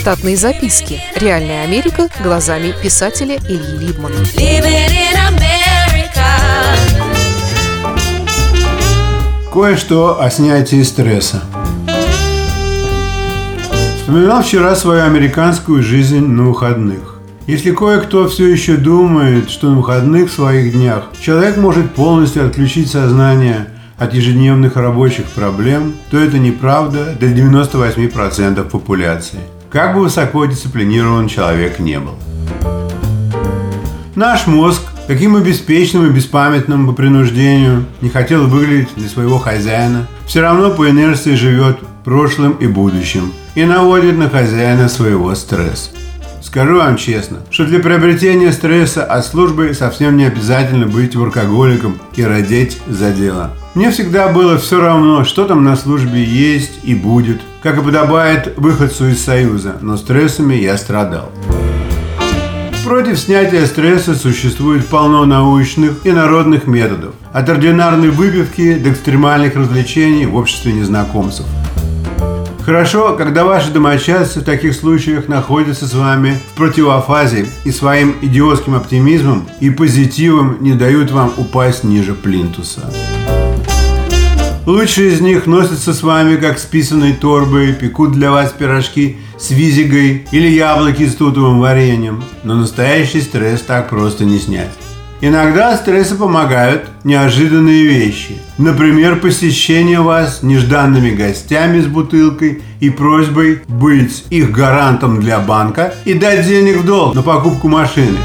Штатные записки. Реальная Америка глазами писателя Ильи Либмана. Кое-что о снятии стресса. Вспоминал вчера свою американскую жизнь на выходных. Если кое-кто все еще думает, что на выходных своих днях человек может полностью отключить сознание от ежедневных рабочих проблем, то это неправда для 98% популяции. Как бы высоко дисциплинирован человек не был. Наш мозг, каким бы беспечным и беспамятным по принуждению не хотел выглядеть для своего хозяина, все равно по инерции живет прошлым и будущим и наводит на хозяина своего стресс. Скажу вам честно, что для приобретения стресса от службы совсем не обязательно быть воркоголиком и родить за дело. Мне всегда было все равно, что там на службе есть и будет, как и подобает выходцу из Союза, но стрессами я страдал. Против снятия стресса существует полно научных и народных методов, от ординарной выпивки до экстремальных развлечений в обществе незнакомцев – Хорошо, когда ваши домочадцы в таких случаях находятся с вами в противофазе и своим идиотским оптимизмом и позитивом не дают вам упасть ниже плинтуса. Лучшие из них носятся с вами как с писаной торбой, пекут для вас пирожки с визигой или яблоки с тутовым вареньем. Но настоящий стресс так просто не снять. Иногда стрессу помогают неожиданные вещи. Например, посещение вас нежданными гостями с бутылкой и просьбой быть их гарантом для банка и дать денег в долг на покупку машины.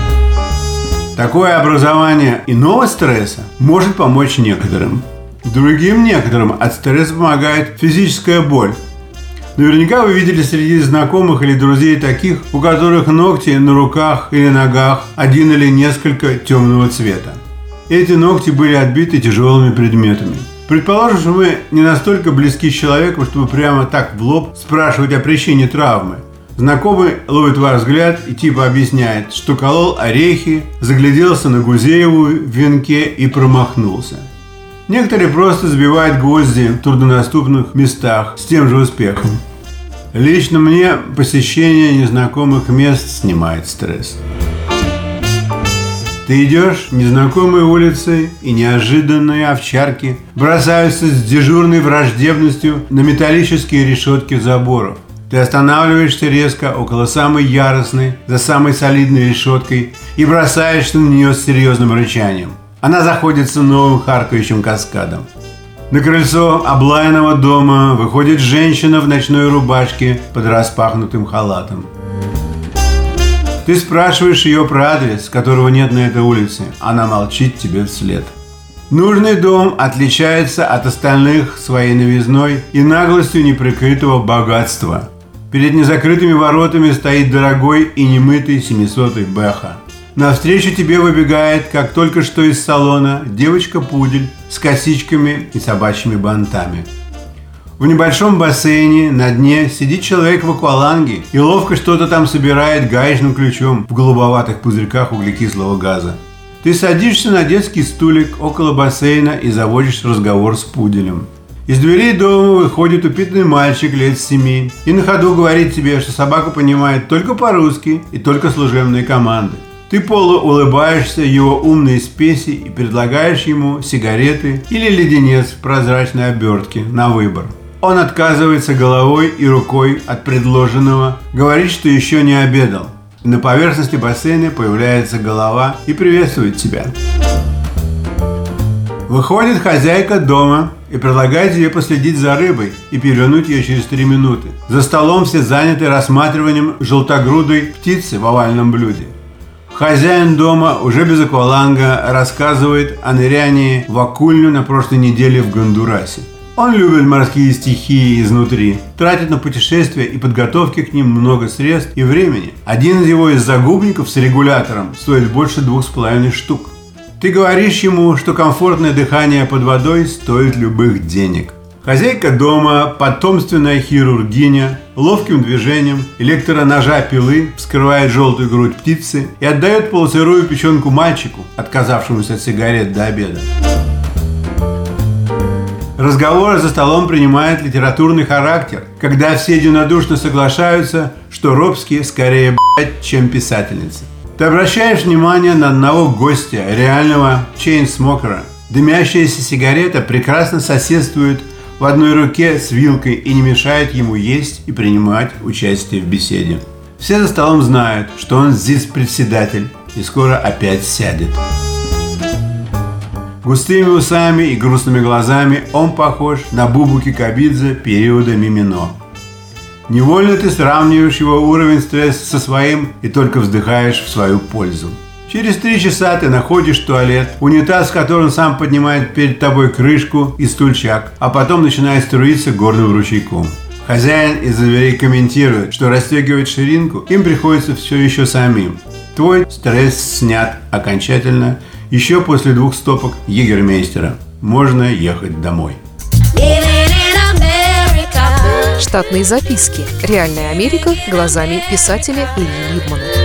Такое образование иного стресса может помочь некоторым. Другим некоторым от стресса помогает физическая боль, Наверняка вы видели среди знакомых или друзей таких, у которых ногти на руках или ногах один или несколько темного цвета. Эти ногти были отбиты тяжелыми предметами. Предположим, что вы не настолько близки с человеком, чтобы прямо так в лоб спрашивать о причине травмы. Знакомый ловит ваш взгляд и типа объясняет, что колол орехи, загляделся на Гузееву в венке и промахнулся. Некоторые просто забивают гвозди в труднодоступных местах с тем же успехом. Лично мне посещение незнакомых мест снимает стресс. Ты идешь незнакомой улицей, и неожиданные овчарки бросаются с дежурной враждебностью на металлические решетки заборов. Ты останавливаешься резко около самой яростной, за самой солидной решеткой и бросаешься на нее с серьезным рычанием – она заходится новым харкающим каскадом. На крыльцо облаянного дома выходит женщина в ночной рубашке под распахнутым халатом. Ты спрашиваешь ее про адрес, которого нет на этой улице. Она молчит тебе вслед. Нужный дом отличается от остальных своей новизной и наглостью неприкрытого богатства. Перед незакрытыми воротами стоит дорогой и немытый 700-й Бэха – Навстречу тебе выбегает, как только что из салона, девочка-пудель с косичками и собачьими бантами. В небольшом бассейне на дне сидит человек в акваланге и ловко что-то там собирает гаечным ключом в голубоватых пузырьках углекислого газа. Ты садишься на детский стулик около бассейна и заводишь разговор с пуделем. Из дверей дома выходит упитанный мальчик лет семи и на ходу говорит тебе, что собака понимает только по-русски и только служебные команды. Ты полуулыбаешься его умной спеси и предлагаешь ему сигареты или леденец в прозрачной обертке на выбор. Он отказывается головой и рукой от предложенного, говорит, что еще не обедал. На поверхности бассейна появляется голова и приветствует тебя. Выходит хозяйка дома и предлагает тебе последить за рыбой и перевернуть ее через три минуты. За столом все заняты рассматриванием желтогрудой птицы в овальном блюде. Хозяин дома уже без акваланга рассказывает о нырянии в акульню на прошлой неделе в Гондурасе. Он любит морские стихии изнутри, тратит на путешествия и подготовки к ним много средств и времени. Один из его из загубников с регулятором стоит больше двух с половиной штук. Ты говоришь ему, что комфортное дыхание под водой стоит любых денег. Хозяйка дома, потомственная хирургиня, ловким движением электроножа пилы вскрывает желтую грудь птицы и отдает полусырую печенку мальчику, отказавшемуся от сигарет до обеда. Разговоры за столом принимают литературный характер, когда все единодушно соглашаются, что Робский скорее блядь, чем писательница. Ты обращаешь внимание на одного гостя, реального чейнсмокера. Дымящаяся сигарета прекрасно соседствует в одной руке с вилкой и не мешает ему есть и принимать участие в беседе. Все за столом знают, что он здесь председатель и скоро опять сядет. Густыми усами и грустными глазами он похож на Бубуки Кабидзе периода Мимино. Невольно ты сравниваешь его уровень стресса со своим и только вздыхаешь в свою пользу. Через три часа ты находишь туалет, унитаз, которым сам поднимает перед тобой крышку и стульчак, а потом начинает струиться горным ручейком. Хозяин из дверей комментирует, что расстегивать ширинку им приходится все еще самим. Твой стресс снят окончательно еще после двух стопок егермейстера. Можно ехать домой. Штатные записки. Реальная Америка глазами писателя Ильи Либмана.